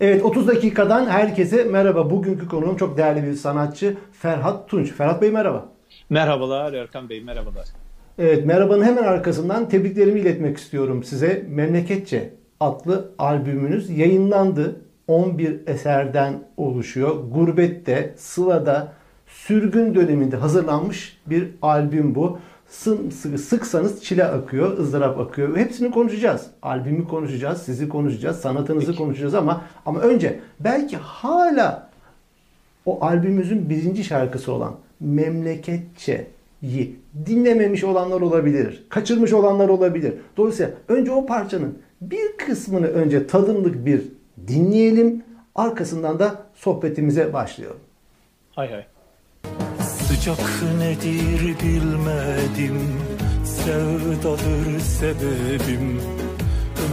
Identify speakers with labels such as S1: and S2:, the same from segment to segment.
S1: Evet 30 dakikadan herkese merhaba. Bugünkü konuğum çok değerli bir sanatçı Ferhat Tunç. Ferhat Bey merhaba.
S2: Merhabalar Erkan Bey merhabalar.
S1: Evet merhabanın hemen arkasından tebriklerimi iletmek istiyorum size. Memleketçe adlı albümünüz yayınlandı. 11 eserden oluşuyor. Gurbette, Sıla'da, sürgün döneminde hazırlanmış bir albüm bu. Sık, sıksanız çile akıyor, ızdırap akıyor. Hepsini konuşacağız. Albümü konuşacağız, sizi konuşacağız, sanatınızı Peki. konuşacağız ama ama önce belki hala o albümümüzün birinci şarkısı olan Memleketçe'yi dinlememiş olanlar olabilir. Kaçırmış olanlar olabilir. Dolayısıyla önce o parçanın bir kısmını önce tadımlık bir dinleyelim. Arkasından da sohbetimize başlayalım.
S2: Hay hay.
S3: Sıcak nedir bilmedim Sevdadır sebebim.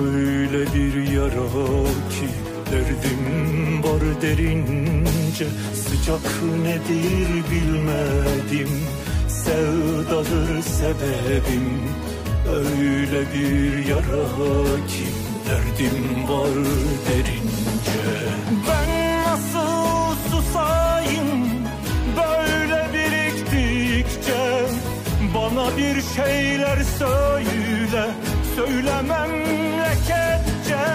S3: Öyle bir yara ki Derdim var derince. Sıcak nedir bilmedim Sevdadır sebebim. Öyle bir yara ki Derdim var derince. Ben Bana bir şeyler söyle Söylemem leketçe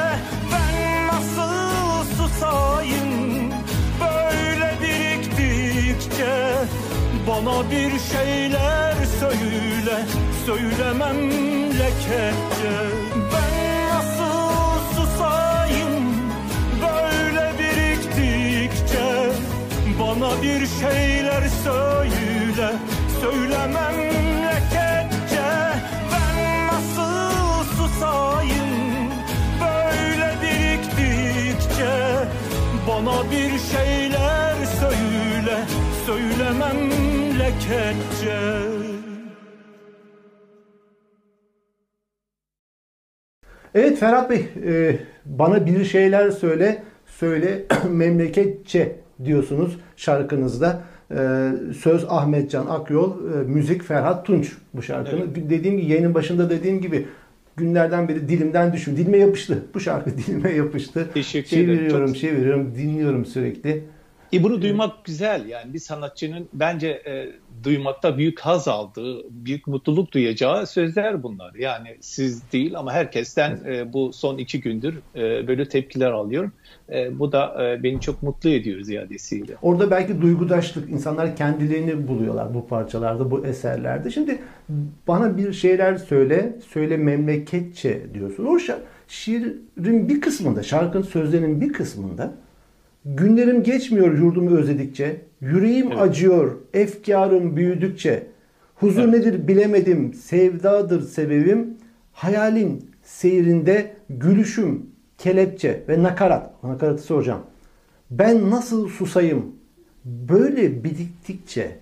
S3: Ben nasıl susayım Böyle biriktikçe? Bana bir şeyler söyle Söylemem leketçe Ben nasıl susayım Böyle biriktikçe? Bana bir şeyler söyle Söylemem susayım Böyle biriktikçe Bana bir şeyler söyle Söylemem leketçe
S1: Evet Ferhat Bey, e, bana bir şeyler söyle, söyle memleketçe diyorsunuz şarkınızda. E, söz Ahmetcan Akyol, e, müzik Ferhat Tunç bu şarkının. Evet. Dediğim gibi yayının başında dediğim gibi günlerden beri dilimden düşün. Dilime yapıştı. Bu şarkı dilime yapıştı.
S2: Teşekkür ederim.
S1: Çeviriyorum, Çok... çeviriyorum, dinliyorum sürekli.
S2: E bunu duymak güzel yani bir sanatçının bence e, duymakta büyük haz aldığı, büyük mutluluk duyacağı sözler bunlar. Yani siz değil ama herkesten e, bu son iki gündür e, böyle tepkiler alıyorum. E, bu da e, beni çok mutlu ediyor ziyadesiyle.
S1: Orada belki duygudaşlık, insanlar kendilerini buluyorlar bu parçalarda, bu eserlerde. Şimdi bana bir şeyler söyle, söyle memleketçe diyorsun. O şiirin bir kısmında, şarkının sözlerinin bir kısmında Günlerim geçmiyor yurdumu özledikçe. Yüreğim evet. acıyor, efkarım büyüdükçe. Huzur evet. nedir bilemedim, sevdadır sebebim. Hayalin seyrinde gülüşüm, kelepçe ve nakarat. Nakaratı soracağım. Ben nasıl susayım? Böyle biriktikçe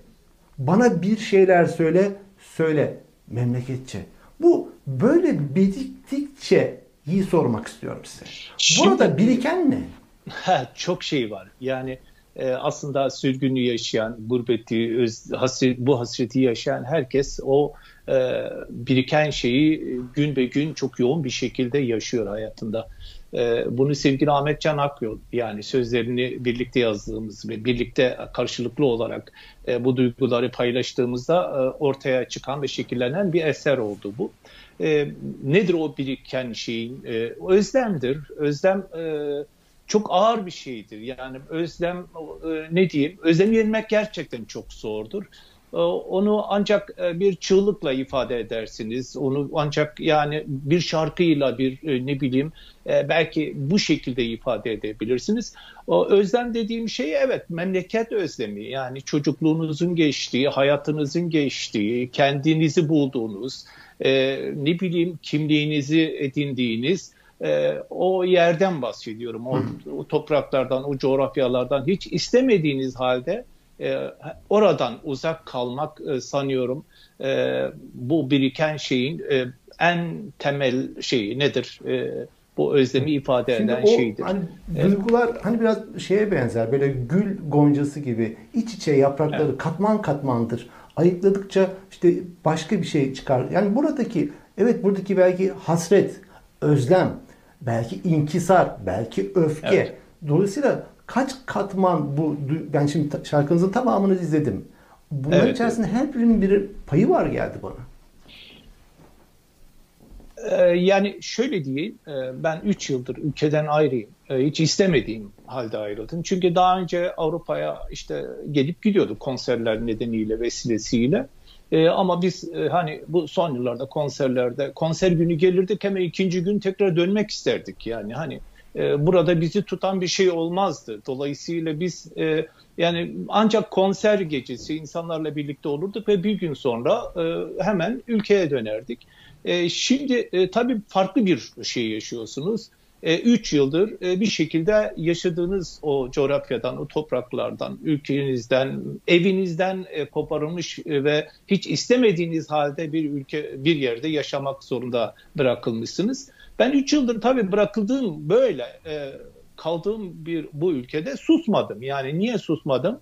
S1: bana bir şeyler söyle, söyle memleketçe. Bu böyle biriktikçe iyi sormak istiyorum size. Şimdi, Burada biriken ne?
S2: Çok şey var. Yani e, aslında sürgünü yaşayan, gurbeti, öz, hasret, bu hasreti yaşayan herkes o e, biriken şeyi gün be gün çok yoğun bir şekilde yaşıyor hayatında. E, bunu sevgili Ahmet Can Akyol yani sözlerini birlikte yazdığımız ve birlikte karşılıklı olarak e, bu duyguları paylaştığımızda e, ortaya çıkan ve şekillenen bir eser oldu bu. E, nedir o biriken şeyin? E, özlemdir. Özlem e, çok ağır bir şeydir. Yani özlem e, ne diyeyim? Özlem yenmek gerçekten çok zordur. E, onu ancak e, bir çığlıkla ifade edersiniz. Onu ancak yani bir şarkıyla bir ne bileyim belki bu şekilde ifade edebilirsiniz. O özlem dediğim şey evet memleket özlemi. Yani çocukluğunuzun geçtiği, hayatınızın geçtiği, kendinizi bulduğunuz, ne bileyim kimliğinizi edindiğiniz e, o yerden bahsediyorum. O, o topraklardan, o coğrafyalardan hiç istemediğiniz halde e, oradan uzak kalmak e, sanıyorum e, bu biriken şeyin e, en temel şeyi nedir? E, bu özlemi ifade Şimdi eden o, şeydir.
S1: Hani duygular hani biraz şeye benzer böyle gül goncası gibi iç içe yaprakları evet. katman katmandır. Ayıkladıkça işte başka bir şey çıkar. Yani buradaki evet buradaki belki hasret, özlem, belki inkisar, belki öfke. Evet. Dolayısıyla kaç katman bu ben şimdi şarkınızın tamamını izledim. Bunların evet, içerisinde her birinin bir payı var geldi bana.
S2: Ee, yani şöyle diyeyim, e, ben 3 yıldır ülkeden ayrıyım. E, hiç istemediğim halde ayrıldım. Çünkü daha önce Avrupa'ya işte gelip gidiyorduk konserler nedeniyle, vesilesiyle. E, ama biz e, hani bu son yıllarda konserlerde konser günü gelirdik hemen ikinci gün tekrar dönmek isterdik. Yani hani e, burada bizi tutan bir şey olmazdı. Dolayısıyla biz e, yani ancak konser gecesi insanlarla birlikte olurduk ve bir gün sonra e, hemen ülkeye dönerdik. E, şimdi e, tabii farklı bir şey yaşıyorsunuz. 3 e, yıldır e, bir şekilde yaşadığınız o coğrafyadan, o topraklardan, ülkenizden, evinizden e, koparılmış ve hiç istemediğiniz halde bir ülke bir yerde yaşamak zorunda bırakılmışsınız. Ben 3 yıldır tabii bırakıldığım böyle kaldığım bir bu ülkede susmadım. Yani niye susmadım?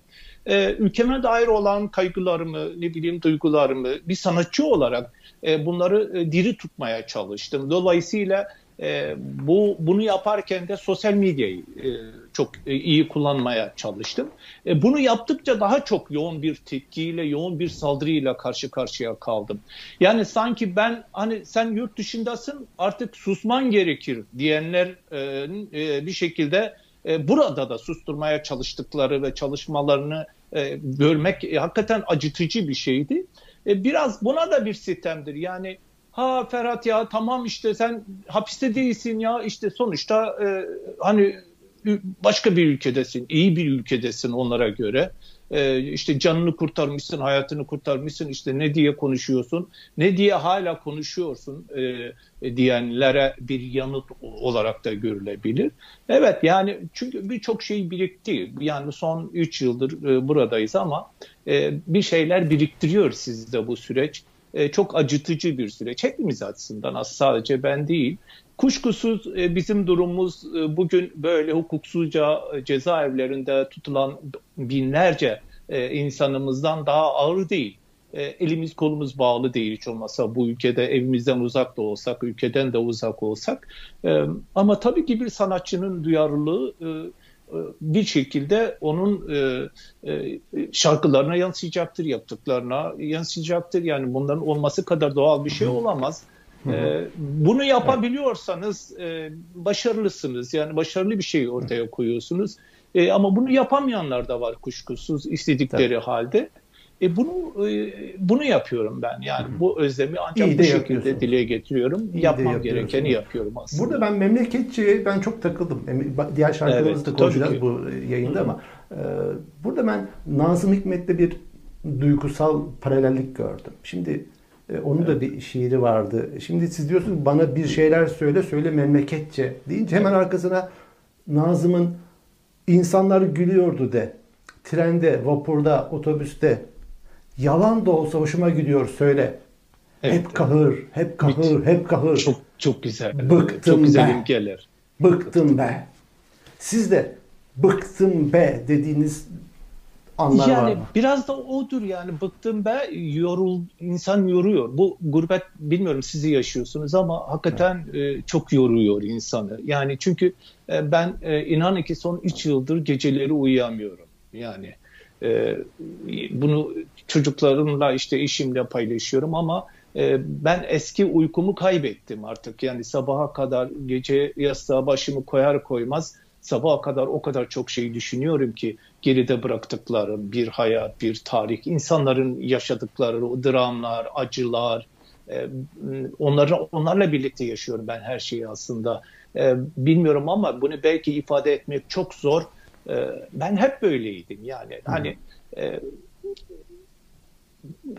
S2: ülkeme dair olan kaygılarımı, ne bileyim duygularımı bir sanatçı olarak bunları diri tutmaya çalıştım. Dolayısıyla e, bu bunu yaparken de sosyal medyayı e, çok e, iyi kullanmaya çalıştım. E, bunu yaptıkça daha çok yoğun bir tepkiyle, yoğun bir saldırıyla karşı karşıya kaldım. Yani sanki ben hani sen yurt dışındasın artık susman gerekir diyenler e, e, bir şekilde e, burada da susturmaya çalıştıkları ve çalışmalarını e, görmek e, hakikaten acıtıcı bir şeydi. E, biraz buna da bir sistemdir. Yani ha Ferhat ya tamam işte sen hapiste değilsin ya işte sonuçta e, hani başka bir ülkedesin, iyi bir ülkedesin onlara göre. E, işte canını kurtarmışsın, hayatını kurtarmışsın, işte ne diye konuşuyorsun, ne diye hala konuşuyorsun e, e diyenlere bir yanıt olarak da görülebilir. Evet yani çünkü birçok şey birikti. Yani son 3 yıldır e, buradayız ama e, bir şeyler biriktiriyor sizde bu süreç. E, çok acıtıcı bir süreç. Hepimiz açısından az sadece ben değil. Kuşkusuz e, bizim durumumuz e, bugün böyle hukuksuzca cezaevlerinde tutulan binlerce insanımızdan daha ağır değil. Elimiz kolumuz bağlı değil hiç olmasa bu ülkede evimizden uzak da olsak, ülkeden de uzak olsak. Ama tabii ki bir sanatçının duyarlılığı bir şekilde onun e, e, şarkılarına yansıyacaktır, yaptıklarına yansıyacaktır. Yani bunların olması kadar doğal bir şey olamaz. E, bunu yapabiliyorsanız e, başarılısınız. Yani başarılı bir şey ortaya koyuyorsunuz. E, ama bunu yapamayanlar da var kuşkusuz istedikleri Tabii. halde. E bunu e, bunu yapıyorum ben. Yani Hı-hı. bu özlemi ancak İyi bu şekilde dile getiriyorum. İyi Yapmam gerekeni yapıyorum aslında.
S1: Burada ben memleketçiye ben çok takıldım. Diğer şarkılarımızı evet, da konuşacağız bu yayında Hı-hı. ama e, burada ben Nazım Hikmet'le bir duygusal paralellik gördüm. Şimdi e, onun evet. da bir şiiri vardı. Şimdi siz diyorsunuz bana bir şeyler söyle söyle memleketçe deyince hemen arkasına Nazım'ın insanlar gülüyordu de. Trende, vapurda, otobüste Yalan da olsa hoşuma gidiyor söyle. Evet, hep kahır, hep kahır, hep kahır.
S2: Çok çok güzel. Bıktım çok güzel be. imgeler.
S1: Bıktım be. Siz de bıktım be dediğiniz anlar
S2: yani
S1: var mı?
S2: biraz da odur yani bıktım be yorul insan yoruyor. Bu gurbet bilmiyorum sizi yaşıyorsunuz ama hakikaten evet. e, çok yoruyor insanı. Yani çünkü e, ben e, inan ki son 3 yıldır geceleri uyuyamıyorum. Yani e, bunu çocuklarımla işte işimle paylaşıyorum ama e, ben eski uykumu kaybettim artık. Yani sabaha kadar gece yastığa başımı koyar koymaz sabaha kadar o kadar çok şey düşünüyorum ki geride bıraktıklarım bir hayat, bir tarih, insanların yaşadıkları o dramlar, acılar, e, onları onlarla birlikte yaşıyorum ben her şeyi aslında. E, bilmiyorum ama bunu belki ifade etmek çok zor ben hep böyleydim yani. Hani e,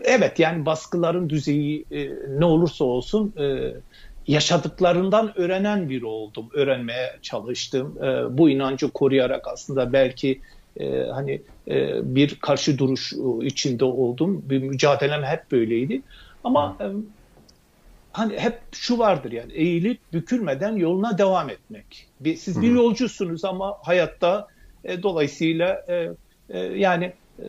S2: evet yani baskıların düzeyi e, ne olursa olsun e, yaşadıklarından öğrenen biri oldum. Öğrenmeye çalıştım. E, bu inancı koruyarak aslında belki e, hani e, bir karşı duruş içinde oldum. Bir mücadelem hep böyleydi. Ama e, hani hep şu vardır yani eğilip bükülmeden yoluna devam etmek. Bir, siz bir yolcusunuz ama hayatta e, dolayısıyla e, e, yani e,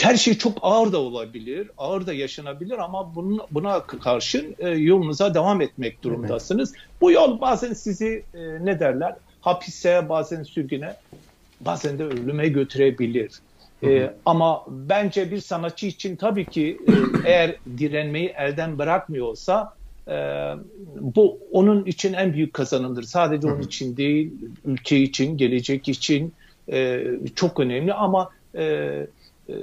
S2: her şey çok ağır da olabilir, ağır da yaşanabilir ama bunun, buna karşın e, yolunuza devam etmek durumdasınız. Evet. Bu yol bazen sizi e, ne derler hapise bazen sürgüne bazen de ölüme götürebilir. Ee, ama bence bir sanatçı için tabii ki e, eğer direnmeyi elden bırakmıyorsa e, bu onun için en büyük kazanımdır. Sadece onun için değil, ülke için, gelecek için e, çok önemli ama e, e,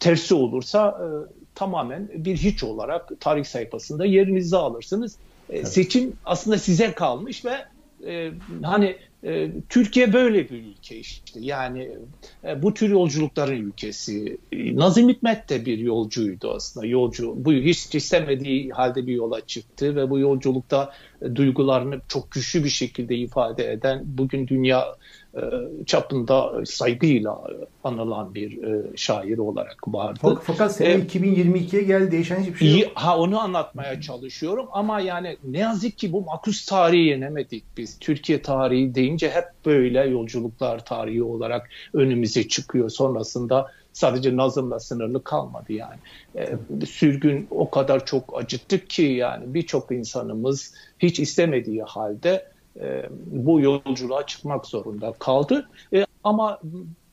S2: tersi olursa e, tamamen bir hiç olarak tarih sayfasında yerinizi alırsınız. E, evet. Seçim aslında size kalmış ve e, hani e, Türkiye böyle bir ülke işte. Yani e, bu tür yolculukların ülkesi. Nazım Hikmet de bir yolcuydu aslında. Yolcu. Bu hiç istemediği halde bir yola çıktı ve bu yolculukta e, duygularını çok güçlü bir şekilde ifade eden bugün dünya çapında saygıyla anılan bir e, şair olarak vardı.
S1: Fakat sene e, 2022'ye geldi değişen hiçbir şey yok.
S2: Ha onu anlatmaya çalışıyorum ama yani ne yazık ki bu makus tarihi yenemedik biz. Türkiye tarihi deyince hep böyle yolculuklar tarihi olarak önümüze çıkıyor. Sonrasında sadece Nazım'la sınırlı kalmadı yani. E, sürgün o kadar çok acıttık ki yani birçok insanımız hiç istemediği halde e, bu yolculuğa çıkmak zorunda kaldı. E, ama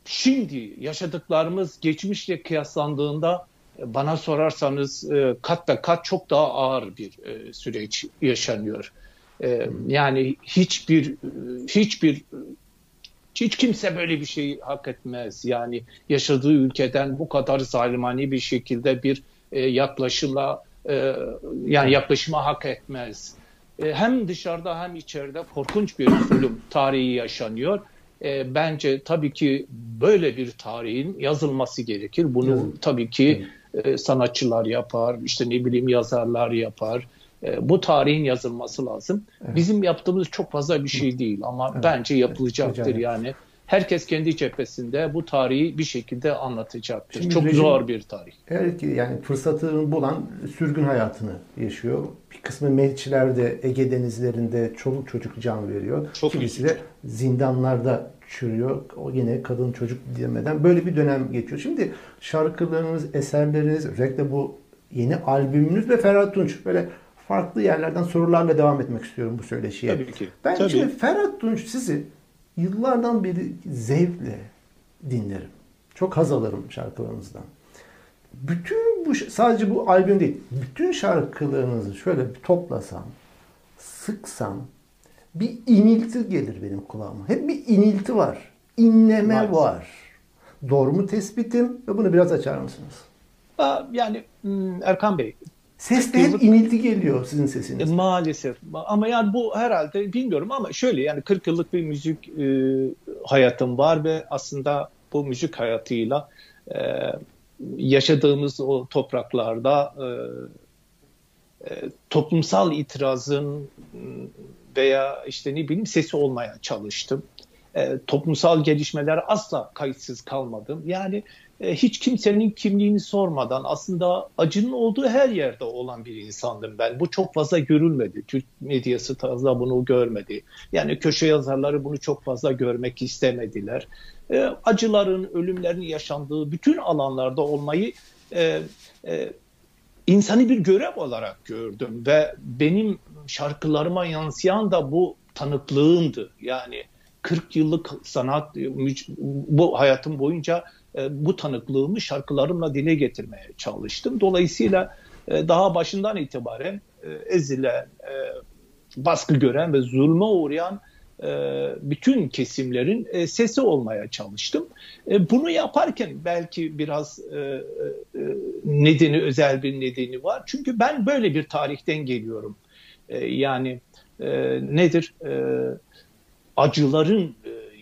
S2: şimdi yaşadıklarımız geçmişle kıyaslandığında e, bana sorarsanız e, kat ve kat çok daha ağır bir e, süreç yaşanıyor. E, yani hiçbir hiçbir hiç kimse böyle bir şey hak etmez. Yani yaşadığı ülkeden bu kadar zalimani bir şekilde bir e, yaklaşımla e, yani yaklaşıma hak etmez. E, hem dışarıda hem içeride korkunç bir zulüm tarihi yaşanıyor. E, bence tabii ki böyle bir tarihin yazılması gerekir. Bunu evet. tabii ki e, sanatçılar yapar, işte ne bileyim yazarlar yapar. E, bu tarihin yazılması lazım. Evet. Bizim yaptığımız çok fazla bir şey değil ama evet. bence yapılacaktır evet. yani herkes kendi cephesinde bu tarihi bir şekilde anlatacaktır. Şimdi Çok rejim, zor bir tarih.
S1: Evet yani fırsatını bulan sürgün hayatını yaşıyor. Bir kısmı mehçilerde, Ege denizlerinde çoluk çocuk can veriyor. Çok Kimisi de zindanlarda çürüyor. O yine kadın çocuk demeden böyle bir dönem geçiyor. Şimdi şarkılarınız, eserleriniz, özellikle bu yeni albümünüz ve Ferhat Tunç böyle farklı yerlerden sorularla devam etmek istiyorum bu söyleşiye.
S2: Tabii ki.
S1: Ben
S2: Tabii.
S1: şimdi Ferhat Tunç sizi yıllardan beri zevkle dinlerim. Çok haz alırım şarkılarınızdan. Bütün bu sadece bu albüm değil. Bütün şarkılarınızı şöyle bir toplasam, sıksam bir inilti gelir benim kulağıma. Hep bir inilti var. İnleme Maalesef. var. Doğru mu tespitim? Ve bunu biraz açar mısınız?
S2: Yani Erkan Bey,
S1: Seste hep inilti geliyor sizin sesiniz.
S2: E, maalesef. Ama yani bu herhalde bilmiyorum ama şöyle yani 40 yıllık bir müzik e, hayatım var ve aslında bu müzik hayatıyla e, yaşadığımız o topraklarda e, e, toplumsal itirazın veya işte ne bileyim sesi olmaya çalıştım. E, toplumsal gelişmeler asla kayıtsız kalmadım. Yani e, hiç kimsenin kimliğini sormadan aslında acının olduğu her yerde olan bir insandım ben. Bu çok fazla görülmedi. Türk medyası fazla bunu görmedi. Yani köşe yazarları bunu çok fazla görmek istemediler. E, acıların, ölümlerin yaşandığı bütün alanlarda olmayı insani bir görev olarak gördüm ve benim şarkılarıma yansıyan da bu tanıklığımdı. Yani 40 yıllık sanat bu hayatım boyunca e, bu tanıklığımı şarkılarımla dile getirmeye çalıştım. Dolayısıyla e, daha başından itibaren e, ezilen, baskı gören ve zulme uğrayan bütün kesimlerin sesi olmaya çalıştım. Bunu yaparken belki biraz nedeni, özel bir nedeni var. Çünkü ben böyle bir tarihten geliyorum. Yani nedir? Acıların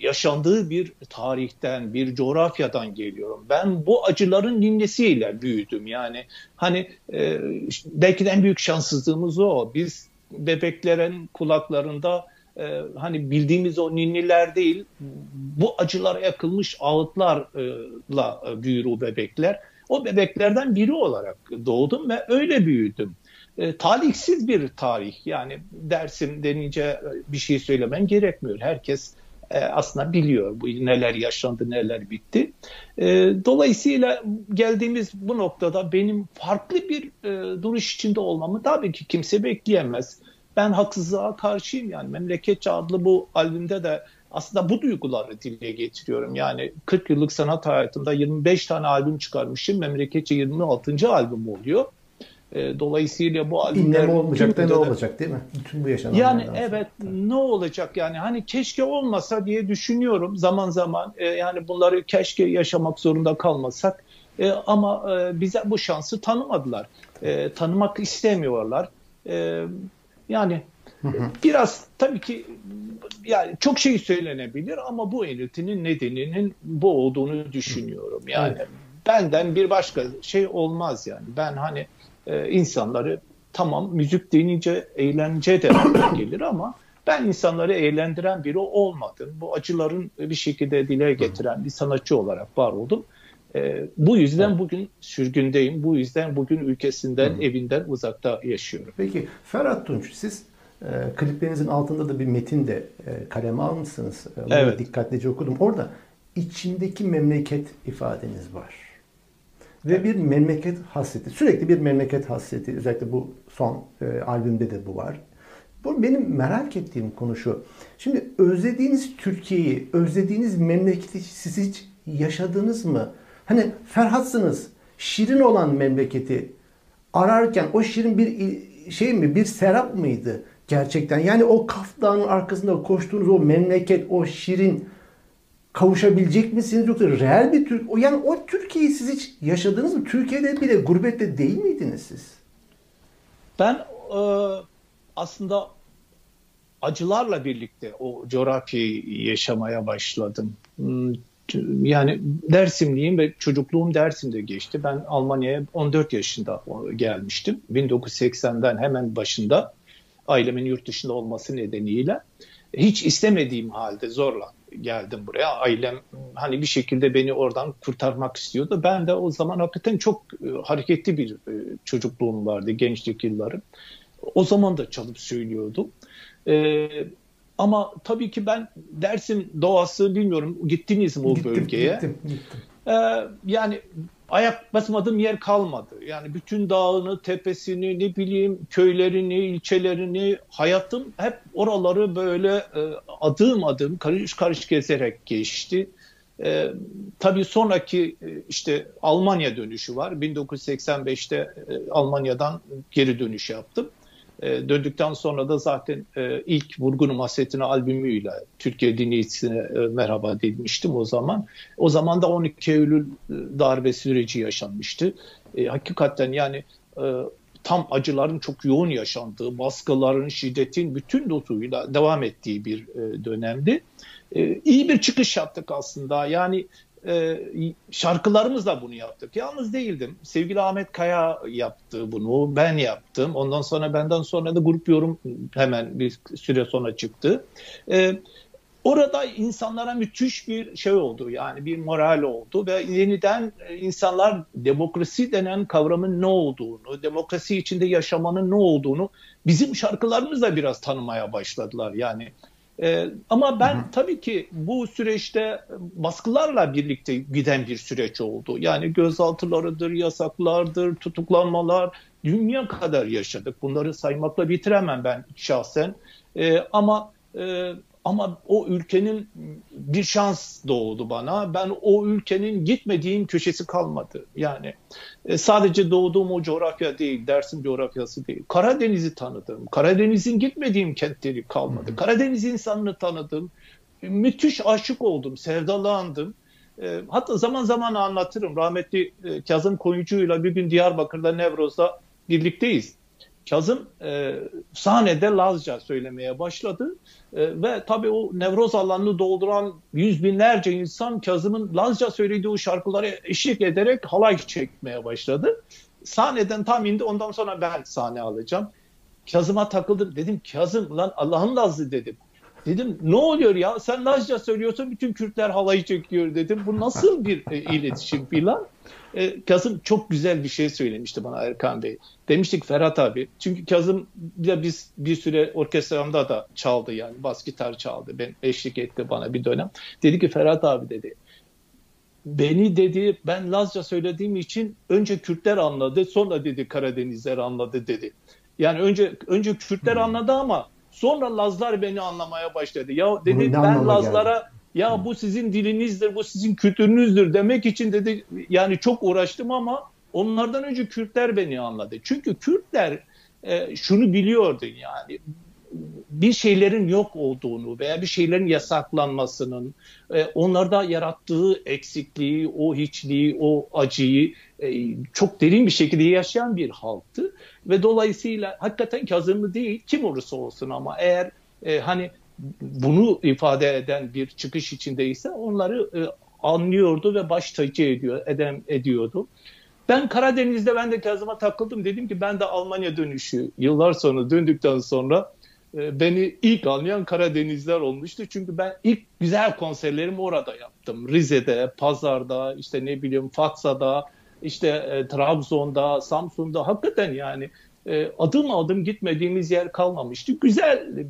S2: yaşandığı bir tarihten, bir coğrafyadan geliyorum. Ben bu acıların ninnesiyle büyüdüm. Yani hani e, belki de en büyük şanssızlığımız o. Biz bebeklerin kulaklarında e, hani bildiğimiz o ninniler değil, bu acılara yakılmış ağıtlarla e, büyür o bebekler. O bebeklerden biri olarak doğdum ve öyle büyüdüm. E, talihsiz bir tarih. Yani dersim denince bir şey söylemem gerekmiyor. Herkes e, aslında biliyor bu neler yaşandı, neler bitti. E, dolayısıyla geldiğimiz bu noktada benim farklı bir e, duruş içinde olmamı tabii ki kimse bekleyemez. Ben haksızlığa karşıyım yani Memleketçi adlı bu albümde de aslında bu duyguları dile getiriyorum. Yani 40 yıllık sanat hayatımda 25 tane albüm çıkarmışım. Memleketçe 26. albüm oluyor. E, dolayısıyla bu albümler...
S1: İnleme olmayacak da ne olacak değil mi? Bütün bu yaşananlardan
S2: Yani evet ne olacak yani hani keşke olmasa diye düşünüyorum zaman zaman. E, yani bunları keşke yaşamak zorunda kalmasak. E, ama e, bize bu şansı tanımadılar. E, tanımak istemiyorlar. E, yani Biraz tabii ki yani çok şey söylenebilir ama bu eritinin nedeninin bu olduğunu düşünüyorum. Yani evet. benden bir başka şey olmaz yani. Ben hani e, insanları tamam müzik denince eğlence de gelir ama ben insanları eğlendiren biri olmadım. Bu acıların bir şekilde dile getiren bir sanatçı olarak var oldum. E, bu yüzden bugün sürgündeyim. Bu yüzden bugün ülkesinden, Hı. evinden uzakta yaşıyorum.
S1: Peki Ferhat Tunç siz e, kliplerinizin altında da bir metin de e, kaleme almışsınız. E, evet. dikkatlice okudum. Orada içindeki memleket ifadeniz var. Ve bir memleket hasreti. Sürekli bir memleket hasreti. Özellikle bu son e, albümde de bu var. Bu benim merak ettiğim konu şu. Şimdi özlediğiniz Türkiye'yi, özlediğiniz memleketi siz hiç yaşadınız mı? Hani Ferhatsınız. Şirin olan memleketi ararken o şirin bir şey mi, bir serap mıydı? gerçekten. Yani o Kaf Dağı'nın arkasında koştuğunuz o memleket, o şirin kavuşabilecek misiniz yoksa real bir Türk o yani o Türkiye'yi siz hiç yaşadınız mı? Türkiye'de bile gurbette değil miydiniz siz?
S2: Ben e, aslında acılarla birlikte o coğrafyayı yaşamaya başladım. Hmm, yani Dersimliyim ve çocukluğum Dersim'de geçti. Ben Almanya'ya 14 yaşında gelmiştim. 1980'den hemen başında ailemin yurt dışında olması nedeniyle hiç istemediğim halde zorla geldim buraya. Ailem hani bir şekilde beni oradan kurtarmak istiyordu. Ben de o zaman hakikaten çok e, hareketli bir e, çocukluğum vardı, gençlik yıllarım. O zaman da çalıp söylüyordum. E, ama tabii ki ben dersim doğası bilmiyorum gittiniz mi o gittim, bölgeye? Gittim, gittim. Ee, yani ayak basmadığım yer kalmadı. Yani bütün dağını, tepesini, ne bileyim köylerini, ilçelerini, hayatım hep oraları böyle e, adım adım karış karış gezerek geçti. E, tabii sonraki e, işte Almanya dönüşü var. 1985'te e, Almanya'dan geri dönüş yaptım. E, döndükten sonra da zaten e, ilk Vurgunum Hasretine albümüyle Türkiye dinleyicisine e, merhaba demiştim o zaman. O zaman da 12 Eylül e, darbe süreci yaşanmıştı. Hakikaten yani tam acıların çok yoğun yaşandığı, baskıların, şiddetin bütün dozuyla devam ettiği bir e, dönemdi. E, iyi bir çıkış yaptık aslında. Yani e, şarkılarımızla bunu yaptık. Yalnız değildim. Sevgili Ahmet Kaya yaptı bunu. Ben yaptım. Ondan sonra benden sonra da grup yorum hemen bir süre sonra çıktı. E, orada insanlara müthiş bir şey oldu. Yani bir moral oldu ve yeniden insanlar demokrasi denen kavramın ne olduğunu, demokrasi içinde yaşamanın ne olduğunu bizim şarkılarımızla biraz tanımaya başladılar. Yani ee, ama ben hı hı. tabii ki bu süreçte baskılarla birlikte giden bir süreç oldu. Yani gözaltılarıdır, yasaklardır, tutuklanmalar dünya kadar yaşadık. Bunları saymakla bitiremem ben şahsen. Ee, ama e, ama o ülkenin bir şans doğdu bana. Ben o ülkenin gitmediğim köşesi kalmadı. Yani e, sadece doğduğum o coğrafya değil, Dersim coğrafyası değil. Karadeniz'i tanıdım. Karadeniz'in gitmediğim kentleri kalmadı. Karadeniz insanını tanıdım. Müthiş aşık oldum, sevdalandım. E, hatta zaman zaman anlatırım. Rahmetli e, Kazım Koyucu'yla bir gün Diyarbakır'da Nevroz'da birlikteyiz. Kazım e, sahnede Lazca söylemeye başladı e, ve tabii o nevroz alanını dolduran yüz binlerce insan Kazım'ın Lazca söylediği o şarkıları eşlik ederek halay çekmeye başladı. Sahneden tam indi ondan sonra ben sahne alacağım. Kazım'a takıldım dedim Kazım lan Allah'ın Lazlı dedim. Dedim ne oluyor ya sen Lazca söylüyorsun bütün Kürtler halayı çekiyor dedim. Bu nasıl bir e, iletişim filan. E, Kazım çok güzel bir şey söylemişti bana Erkan Bey. Demiştik Ferhat abi. Çünkü Kazım bir biz bir süre orkestramda da çaldı yani. Bas gitar çaldı. Ben eşlik etti bana bir dönem. Dedi ki Ferhat abi dedi. Beni dedi ben Lazca söylediğim için önce Kürtler anladı sonra dedi Karadenizler anladı dedi. Yani önce önce Kürtler hmm. anladı ama Sonra Lazlar beni anlamaya başladı. Ya dedi ben Lazlara geldi? ya bu sizin dilinizdir, bu sizin kültürünüzdür demek için dedi yani çok uğraştım ama onlardan önce Kürtler beni anladı. Çünkü Kürtler e, şunu biliyordu yani bir şeylerin yok olduğunu veya bir şeylerin yasaklanmasının e, onlarda yarattığı eksikliği, o hiçliği, o acıyı e, çok derin bir şekilde yaşayan bir halktı ve dolayısıyla hakikaten Kazımlı değil kim olursa olsun ama eğer e, hani bunu ifade eden bir çıkış içindeyse onları anlıyordu ve baş tacı ediyor, edem, ediyordu. Ben Karadeniz'de ben de Kazım'a takıldım. Dedim ki ben de Almanya dönüşü yıllar sonra döndükten sonra beni ilk anlayan Karadenizler olmuştu. Çünkü ben ilk güzel konserlerimi orada yaptım. Rize'de, Pazar'da, işte ne bileyim Fatsa'da, işte e, Trabzon'da, Samsun'da hakikaten yani e, adım adım gitmediğimiz yer kalmamıştı. Güzel,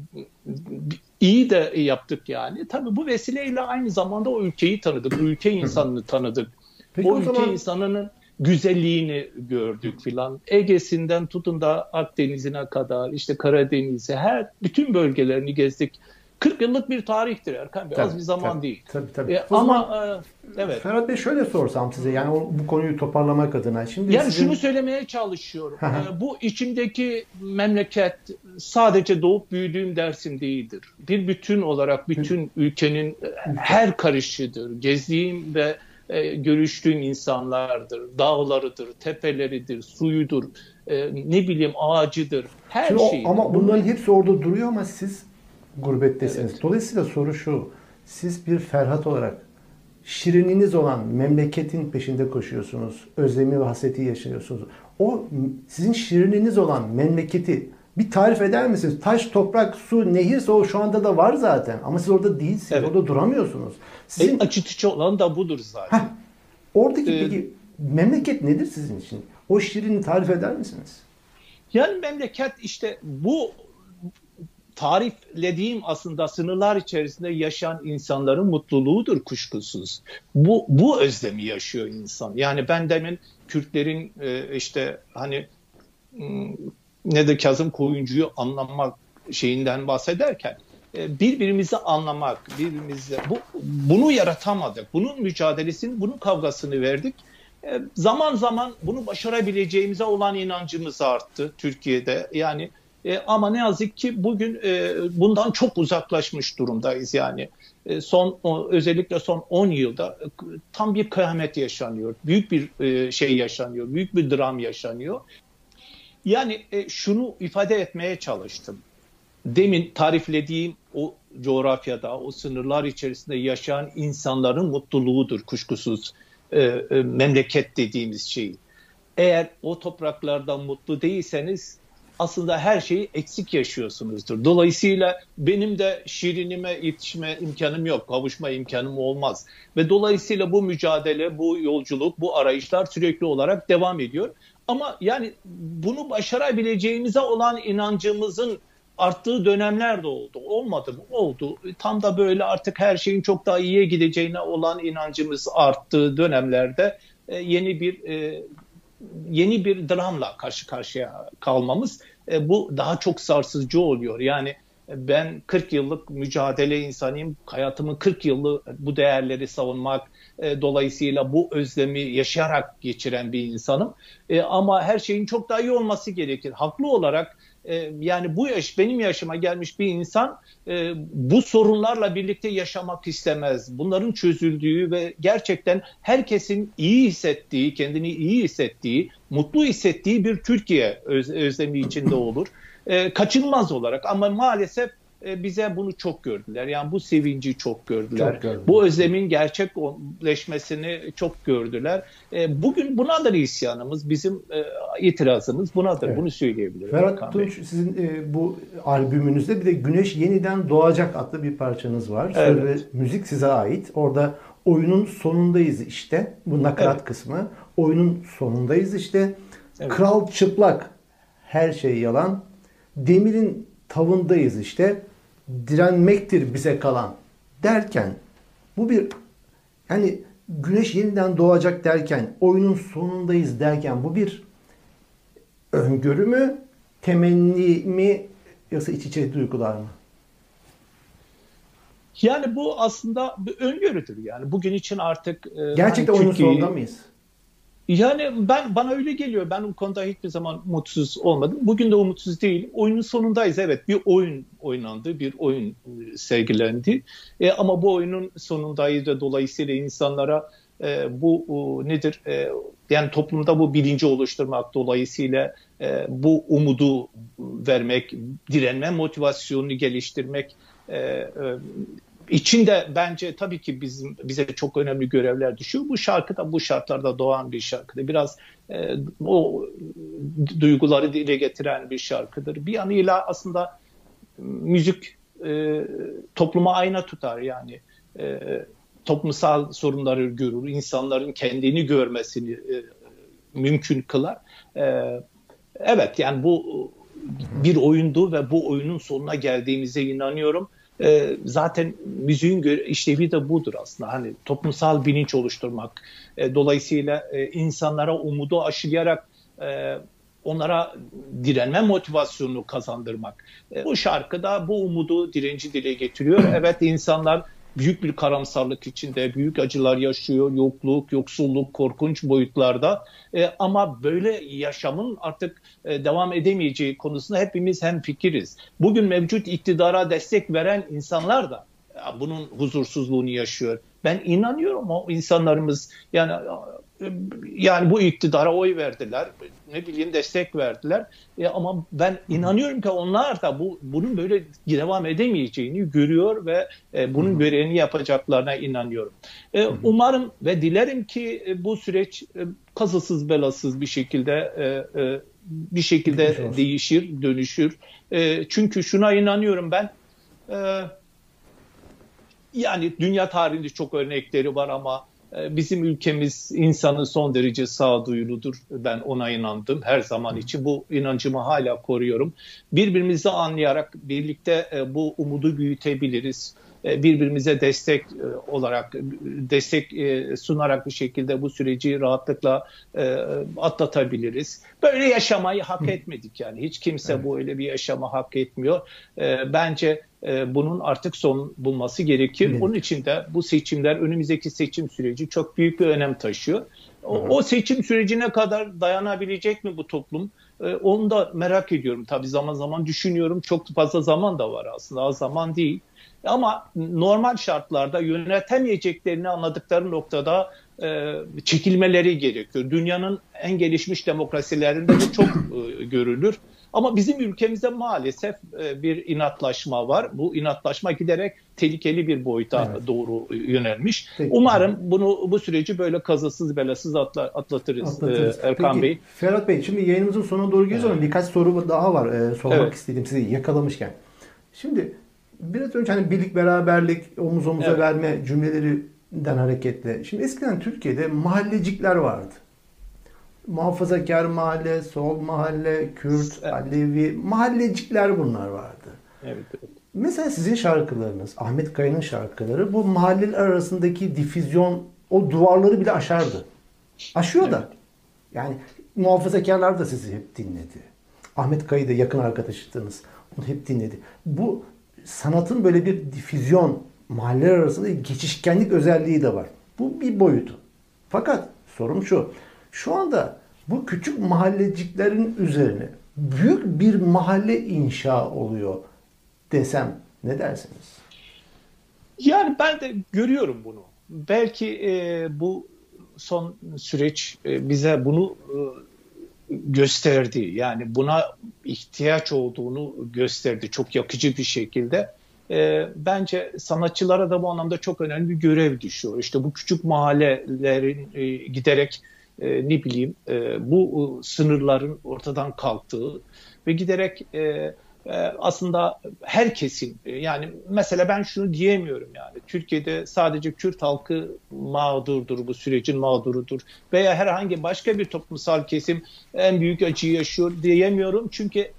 S2: iyi de yaptık yani. Tabii bu vesileyle aynı zamanda o ülkeyi tanıdık, ülke insanını tanıdık. Peki o, o ülke zaman... insanının güzelliğini gördük filan. Ege'sinden tutun da Akdeniz'ine kadar işte Karadeniz'e her bütün bölgelerini gezdik. 40 yıllık bir tarihtir Erkan Bey. Tabii, Az bir zaman
S1: tabii,
S2: değil.
S1: Tabii tabii. E, ama zaman, e, evet. Ferhat Bey şöyle sorsam size yani o, bu konuyu toparlamak adına. Şimdi
S2: yani sizin... şunu söylemeye çalışıyorum. e, bu içimdeki memleket sadece doğup büyüdüğüm dersim değildir. Bir bütün olarak bütün ülkenin her karışıdır. Gezdiğim ve e, görüştüğüm insanlardır. Dağlarıdır, tepeleridir, suyudur, e, ne bileyim ağacıdır, her Şimdi şey.
S1: Ama bunların hepsi orada duruyor ama siz gurbettesiniz. Evet. Dolayısıyla soru şu. Siz bir Ferhat olarak şirininiz olan memleketin peşinde koşuyorsunuz. Özlemi ve hasreti yaşıyorsunuz. O sizin şirininiz olan memleketi bir tarif eder misiniz? Taş, toprak, su, nehirse o şu anda da var zaten. Ama siz orada değilsiniz. Evet. Orada duramıyorsunuz.
S2: Sizin... En açıtıcı olan da budur zaten. Heh,
S1: oradaki ee, peki memleket nedir sizin için? O şirini tarif eder misiniz?
S2: Yani memleket işte bu tariflediğim aslında sınırlar içerisinde yaşayan insanların mutluluğudur kuşkusuz. Bu bu özlemi yaşıyor insan. Yani ben demin Kürtlerin e, işte hani ne de Kazım Koyuncu'yu anlamak şeyinden bahsederken e, birbirimizi anlamak, birbirimizi bu bunu yaratamadık. Bunun mücadelesini, bunun kavgasını verdik. E, zaman zaman bunu başarabileceğimize olan inancımız arttı Türkiye'de. Yani e, ama ne yazık ki bugün bundan çok uzaklaşmış durumdayız yani. Son özellikle son 10 yılda tam bir kıyamet yaşanıyor. Büyük bir şey yaşanıyor. Büyük bir dram yaşanıyor. Yani e, şunu ifade etmeye çalıştım. Demin tariflediğim o coğrafyada, o sınırlar içerisinde yaşayan insanların mutluluğudur kuşkusuz e, e, memleket dediğimiz şey. Eğer o topraklarda mutlu değilseniz aslında her şeyi eksik yaşıyorsunuzdur. Dolayısıyla benim de şirinime yetişme imkanım yok, kavuşma imkanım olmaz. Ve dolayısıyla bu mücadele, bu yolculuk, bu arayışlar sürekli olarak devam ediyor. Ama yani bunu başarabileceğimize olan inancımızın arttığı dönemler de oldu. Olmadı mı? Oldu. Tam da böyle artık her şeyin çok daha iyiye gideceğine olan inancımız arttığı dönemlerde e, yeni bir e, yeni bir dramla karşı karşıya kalmamız e, bu daha çok sarsıcı oluyor. Yani ben 40 yıllık mücadele insanıyım. Hayatımın 40 yılı bu değerleri savunmak, e, dolayısıyla bu özlemi yaşayarak geçiren bir insanım. E, ama her şeyin çok daha iyi olması gerekir. Haklı olarak e, yani bu yaş benim yaşıma gelmiş bir insan e, bu sorunlarla birlikte yaşamak istemez. Bunların çözüldüğü ve gerçekten herkesin iyi hissettiği, kendini iyi hissettiği, mutlu hissettiği bir Türkiye öz, özlemi içinde olur. E, kaçınılmaz olarak ama maalesef e, bize bunu çok gördüler. Yani bu sevinci çok gördüler. Çok bu özlemin gerçekleşmesini çok gördüler. E, bugün bunadır isyanımız, bizim e, itirazımız bunadır. Evet. Bunu söyleyebilirim.
S1: Ferhat Tunç sizin bu albümünüzde bir de Güneş Yeniden Doğacak adlı bir parçanız var. Evet. Söz ve müzik size ait. Orada oyunun sonundayız işte. Bu nakarat evet. kısmı. Oyunun sonundayız işte. Evet. Kral çıplak. Her şey yalan. Demirin tavındayız işte direnmektir bize kalan derken bu bir yani güneş yeniden doğacak derken oyunun sonundayız derken bu bir öngörü mü temenni mi Yoksa iç içe duygular mı?
S2: Yani bu aslında bir öngörüdür. Yani bugün için artık
S1: e, gerçekten hani oyunun sonunda mıyız?
S2: Yani ben bana öyle geliyor. Ben bu konuda hiçbir zaman mutsuz olmadım. Bugün de umutsuz değil. Oyunun sonundayız. Evet bir oyun oynandı, bir oyun e, sergilendi. E, ama bu oyunun sonundayız ve dolayısıyla insanlara e, bu e, nedir? E, yani toplumda bu bilinci oluşturmak dolayısıyla e, bu umudu vermek, direnme motivasyonunu geliştirmek e, e, içinde bence tabii ki bizim bize çok önemli görevler düşüyor. Bu şarkı da bu şartlarda doğan bir şarkıdır. Biraz e, o duyguları dile getiren bir şarkıdır. Bir yanıyla aslında müzik e, topluma ayna tutar yani. E, toplumsal sorunları görür, insanların kendini görmesini e, mümkün kılar. E, evet yani bu bir oyundu ve bu oyunun sonuna geldiğimize inanıyorum. E, zaten müziğin işlevi de budur aslında. Hani toplumsal bilinç oluşturmak. E, dolayısıyla e, insanlara umudu aşılayarak e, onlara direnme motivasyonunu kazandırmak. E, bu şarkıda bu umudu, direnci dile getiriyor. Evet insanlar büyük bir karamsarlık içinde, büyük acılar yaşıyor, yokluk, yoksulluk, korkunç boyutlarda. E, ama böyle yaşamın artık e, devam edemeyeceği konusunda hepimiz hem fikiriz. Bugün mevcut iktidara destek veren insanlar da bunun huzursuzluğunu yaşıyor. Ben inanıyorum o insanlarımız yani yani bu iktidara oy verdiler. Ne bileyim destek verdiler. E, ama ben inanıyorum ki onlar da bu bunun böyle devam edemeyeceğini görüyor ve e, bunun görevini yapacaklarına inanıyorum. E, umarım ve dilerim ki e, bu süreç e, kazasız belasız bir şekilde e, e, bir şekilde değişir, dönüşür. E, çünkü şuna inanıyorum ben. E, yani dünya tarihinde çok örnekleri var ama bizim ülkemiz insanı son derece sağduyuludur. Ben ona inandım her zaman için. Bu inancımı hala koruyorum. Birbirimizi anlayarak birlikte e, bu umudu büyütebiliriz. E, birbirimize destek e, olarak destek e, sunarak bir şekilde bu süreci rahatlıkla atlatabiliriz. Böyle yaşamayı hak etmedik yani. Hiç kimse evet. bu öyle bir yaşamı hak etmiyor. Bence bunun artık son bulması gerekir. Evet. Onun için de bu seçimler, önümüzdeki seçim süreci çok büyük bir önem taşıyor. O, o seçim sürecine kadar dayanabilecek mi bu toplum? Onu da merak ediyorum. Tabii zaman zaman düşünüyorum. Çok fazla zaman da var aslında. Az zaman değil. Ama normal şartlarda yönetemeyeceklerini anladıkları noktada e, çekilmeleri gerekiyor. Dünyanın en gelişmiş demokrasilerinde bu çok e, görülür. Ama bizim ülkemizde maalesef e, bir inatlaşma var. Bu inatlaşma giderek tehlikeli bir boyuta evet. doğru yönelmiş. Peki. Umarım bunu bu süreci böyle kazasız belasız atla, atlatırız, atlatırız. E, Erkan Peki, Bey.
S1: Ferhat Bey şimdi yayınımızın sonuna doğru geliyoruz evet. ama birkaç soru daha var e, sormak evet. istedim sizi yakalamışken. Şimdi biraz önce hani birlik beraberlik omuz omuza evet. verme cümlelerinden hareketle. Şimdi eskiden Türkiye'de mahallecikler vardı. Muhafazakar mahalle, sol mahalle, Kürt, evet. Alevi mahallecikler bunlar vardı. Evet, evet. Mesela sizin şarkılarınız, Ahmet Kaya'nın şarkıları bu mahalleler arasındaki difüzyon o duvarları bile aşardı. Aşıyor evet. da. Yani muhafazakarlar da sizi hep dinledi. Ahmet Kaya'yı da yakın arkadaşıydınız. Onu hep dinledi. Bu sanatın böyle bir difüzyon, mahalleler arasında geçişkenlik özelliği de var. Bu bir boyutu. Fakat sorum şu. Şu anda bu küçük mahalleciklerin üzerine büyük bir mahalle inşa oluyor desem ne dersiniz?
S2: Yani ben de görüyorum bunu. Belki e, bu son süreç e, bize bunu e, gösterdi. Yani buna ihtiyaç olduğunu gösterdi çok yakıcı bir şekilde. E, bence sanatçılara da bu anlamda çok önemli bir görev düşüyor. İşte bu küçük mahallelerin e, giderek e, ne bileyim e, bu e, sınırların ortadan kalktığı ve giderek e, aslında herkesin e, yani mesela ben şunu diyemiyorum yani Türkiye'de sadece Kürt halkı mağdurdur bu sürecin mağdurudur veya herhangi başka bir toplumsal kesim en büyük acıyı yaşıyor diyemiyorum çünkü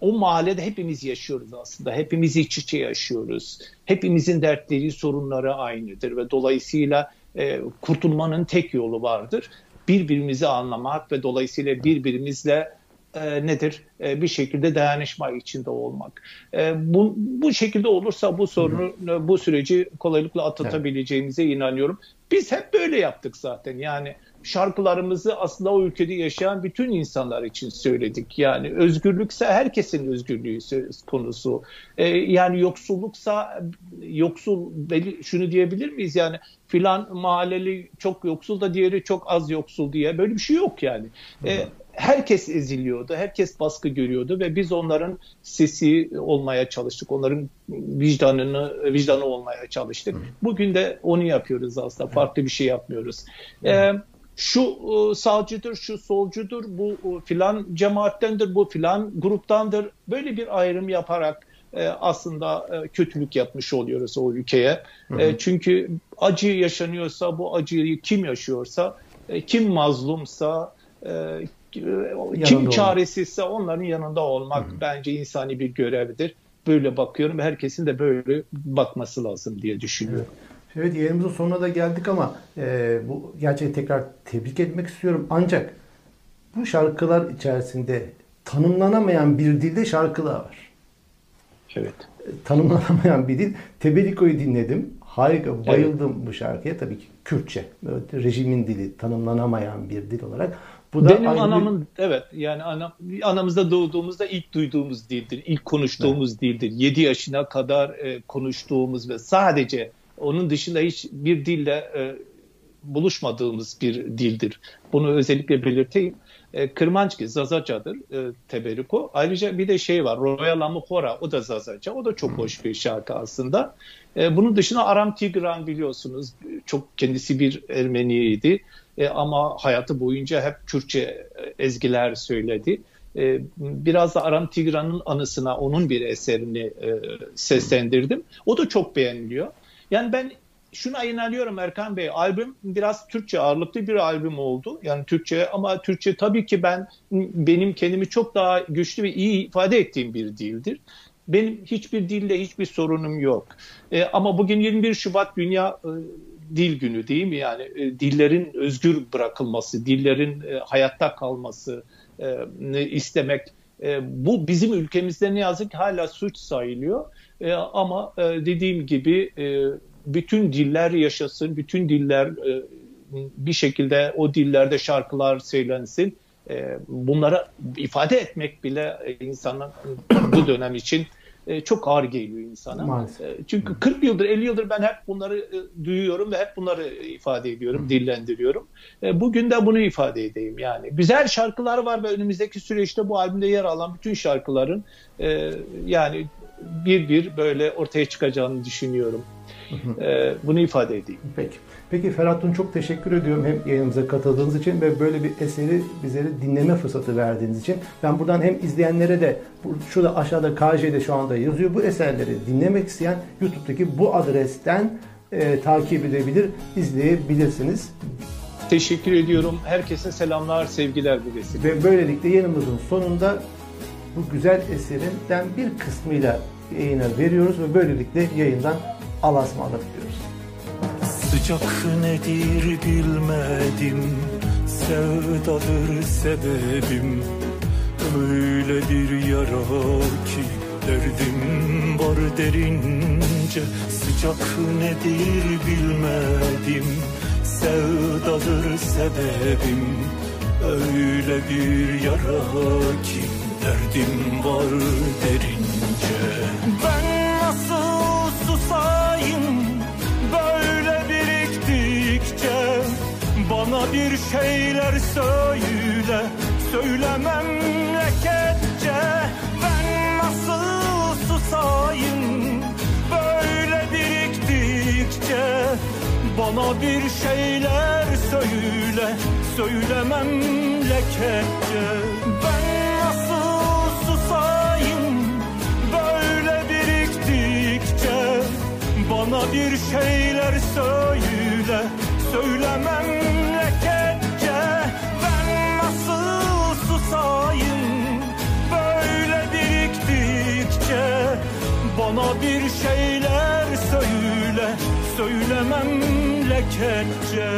S2: o mahallede hepimiz yaşıyoruz aslında. Hepimiz iç içe yaşıyoruz. Hepimizin dertleri, sorunları aynıdır ve dolayısıyla e, kurtulmanın tek yolu vardır. Birbirimizi anlamak ve dolayısıyla birbirimizle e, nedir? E, bir şekilde dayanışma içinde olmak. E, bu, bu şekilde olursa bu sorunu, Hı. bu süreci kolaylıkla atlatabileceğimize evet. inanıyorum. Biz hep böyle yaptık zaten. Yani şarkılarımızı aslında o ülkede yaşayan bütün insanlar için söyledik. Yani özgürlükse herkesin özgürlüğü söz konusu. Ee, yani yoksulluksa yoksul şunu diyebilir miyiz? Yani filan mahalleli çok yoksul da diğeri çok az yoksul diye böyle bir şey yok yani. Ee, herkes eziliyordu, herkes baskı görüyordu ve biz onların sesi olmaya çalıştık, onların vicdanını vicdanı olmaya çalıştık. Bugün de onu yapıyoruz aslında, farklı bir şey yapmıyoruz. Ee, şu e, sağcıdır, şu solcudur, bu e, filan cemaattendir, bu filan gruptandır. Böyle bir ayrım yaparak e, aslında kötülük yapmış oluyoruz o ülkeye. Hı hı. Çünkü acı yaşanıyorsa, bu acıyı kim yaşıyorsa, kim mazlumsa, kim çaresizse onların yanında olmak hı hı. bence insani bir görevdir. Böyle bakıyorum. Herkesin de böyle bakması lazım diye düşünüyorum. Evet.
S1: Evet yayınımızın sonuna da geldik ama e, bu gerçekten tekrar tebrik etmek istiyorum. Ancak bu şarkılar içerisinde tanımlanamayan bir dilde şarkılar var.
S2: Evet.
S1: E, tanımlanamayan bir dil. Tebeliko'yu dinledim. Harika, bayıldım evet. bu şarkıya. Tabii ki Kürtçe. Evet, rejimin dili, tanımlanamayan bir dil olarak.
S2: Bu da Benim anamın bir... evet yani anam, anamızda doğduğumuzda ilk duyduğumuz dildir. ilk konuştuğumuz evet. dildir. 7 yaşına kadar e, konuştuğumuz ve sadece onun dışında hiç bir dille e, buluşmadığımız bir dildir. Bunu özellikle belirteyim. E, Kırmançki Zazaca'dır e, Teberiko. Ayrıca bir de şey var Royal Amukora o da Zazaca. O da çok hoş bir şarkı aslında. E, bunun dışında Aram Tigran biliyorsunuz çok kendisi bir Ermeniydi. E, ama hayatı boyunca hep Kürtçe e, ezgiler söyledi. E, biraz da Aram Tigran'ın anısına onun bir eserini e, seslendirdim. O da çok beğeniliyor. Yani ben şuna inanıyorum Erkan Bey. Albüm biraz Türkçe ağırlıklı bir albüm oldu. Yani Türkçe ama Türkçe tabii ki ben benim kendimi çok daha güçlü ve iyi ifade ettiğim bir dildir. Benim hiçbir dille hiçbir sorunum yok. E, ama bugün 21 Şubat Dünya e, Dil Günü değil mi? Yani e, dillerin özgür bırakılması, dillerin e, hayatta kalması e, istemek e, bu bizim ülkemizde ne yazık ki hala suç sayılıyor. E, ama e, dediğim gibi e, bütün diller yaşasın, bütün diller e, bir şekilde o dillerde şarkılar söylensin. E, bunlara ifade etmek bile e, insanın bu dönem için e, çok ağır geliyor insana. Maalesef. E, çünkü 40 yıldır 50 yıldır ben hep bunları e, duyuyorum ve hep bunları ifade ediyorum, dillendiriyorum. Bugün de bunu ifade edeyim yani. Güzel şarkılar var ve önümüzdeki süreçte bu albümde yer alan bütün şarkıların yani bir bir böyle ortaya çıkacağını düşünüyorum. Hı Bunu ifade edeyim.
S1: Peki. Peki Ferhat çok teşekkür ediyorum hem yayınımıza katıldığınız için ve böyle bir eseri bizlere dinleme fırsatı verdiğiniz için. Ben buradan hem izleyenlere de şurada aşağıda KJ'de şu anda yazıyor. Bu eserleri dinlemek isteyen YouTube'daki bu adresten e, takip edebilir, izleyebilirsiniz.
S2: Teşekkür ediyorum. Herkese selamlar, sevgiler dilesin.
S1: Ve böylelikle yayınımızın sonunda bu güzel eserinden bir kısmıyla yayına veriyoruz ve böylelikle yayından alasmalık diyoruz.
S3: Sıcak nedir bilmedim. Sevdadır sebebim. Öyle bir yara ki Derdim var derince. Sıcak nedir bilmedim. Sevdadır sebebim. Öyle bir yara ki Derdim var derince. Ben susayım. Bana bir şeyler söyle. Söyle memleketçe Ben nasıl susayım? Böyle biriktikçe Bana bir şeyler söyle. Söyle memleketçe Bana bir şeyler söyle Söyle memleketçe ben nasıl susayım Böyle biriktikçe? Bana bir şeyler söyle Söyle memleketçe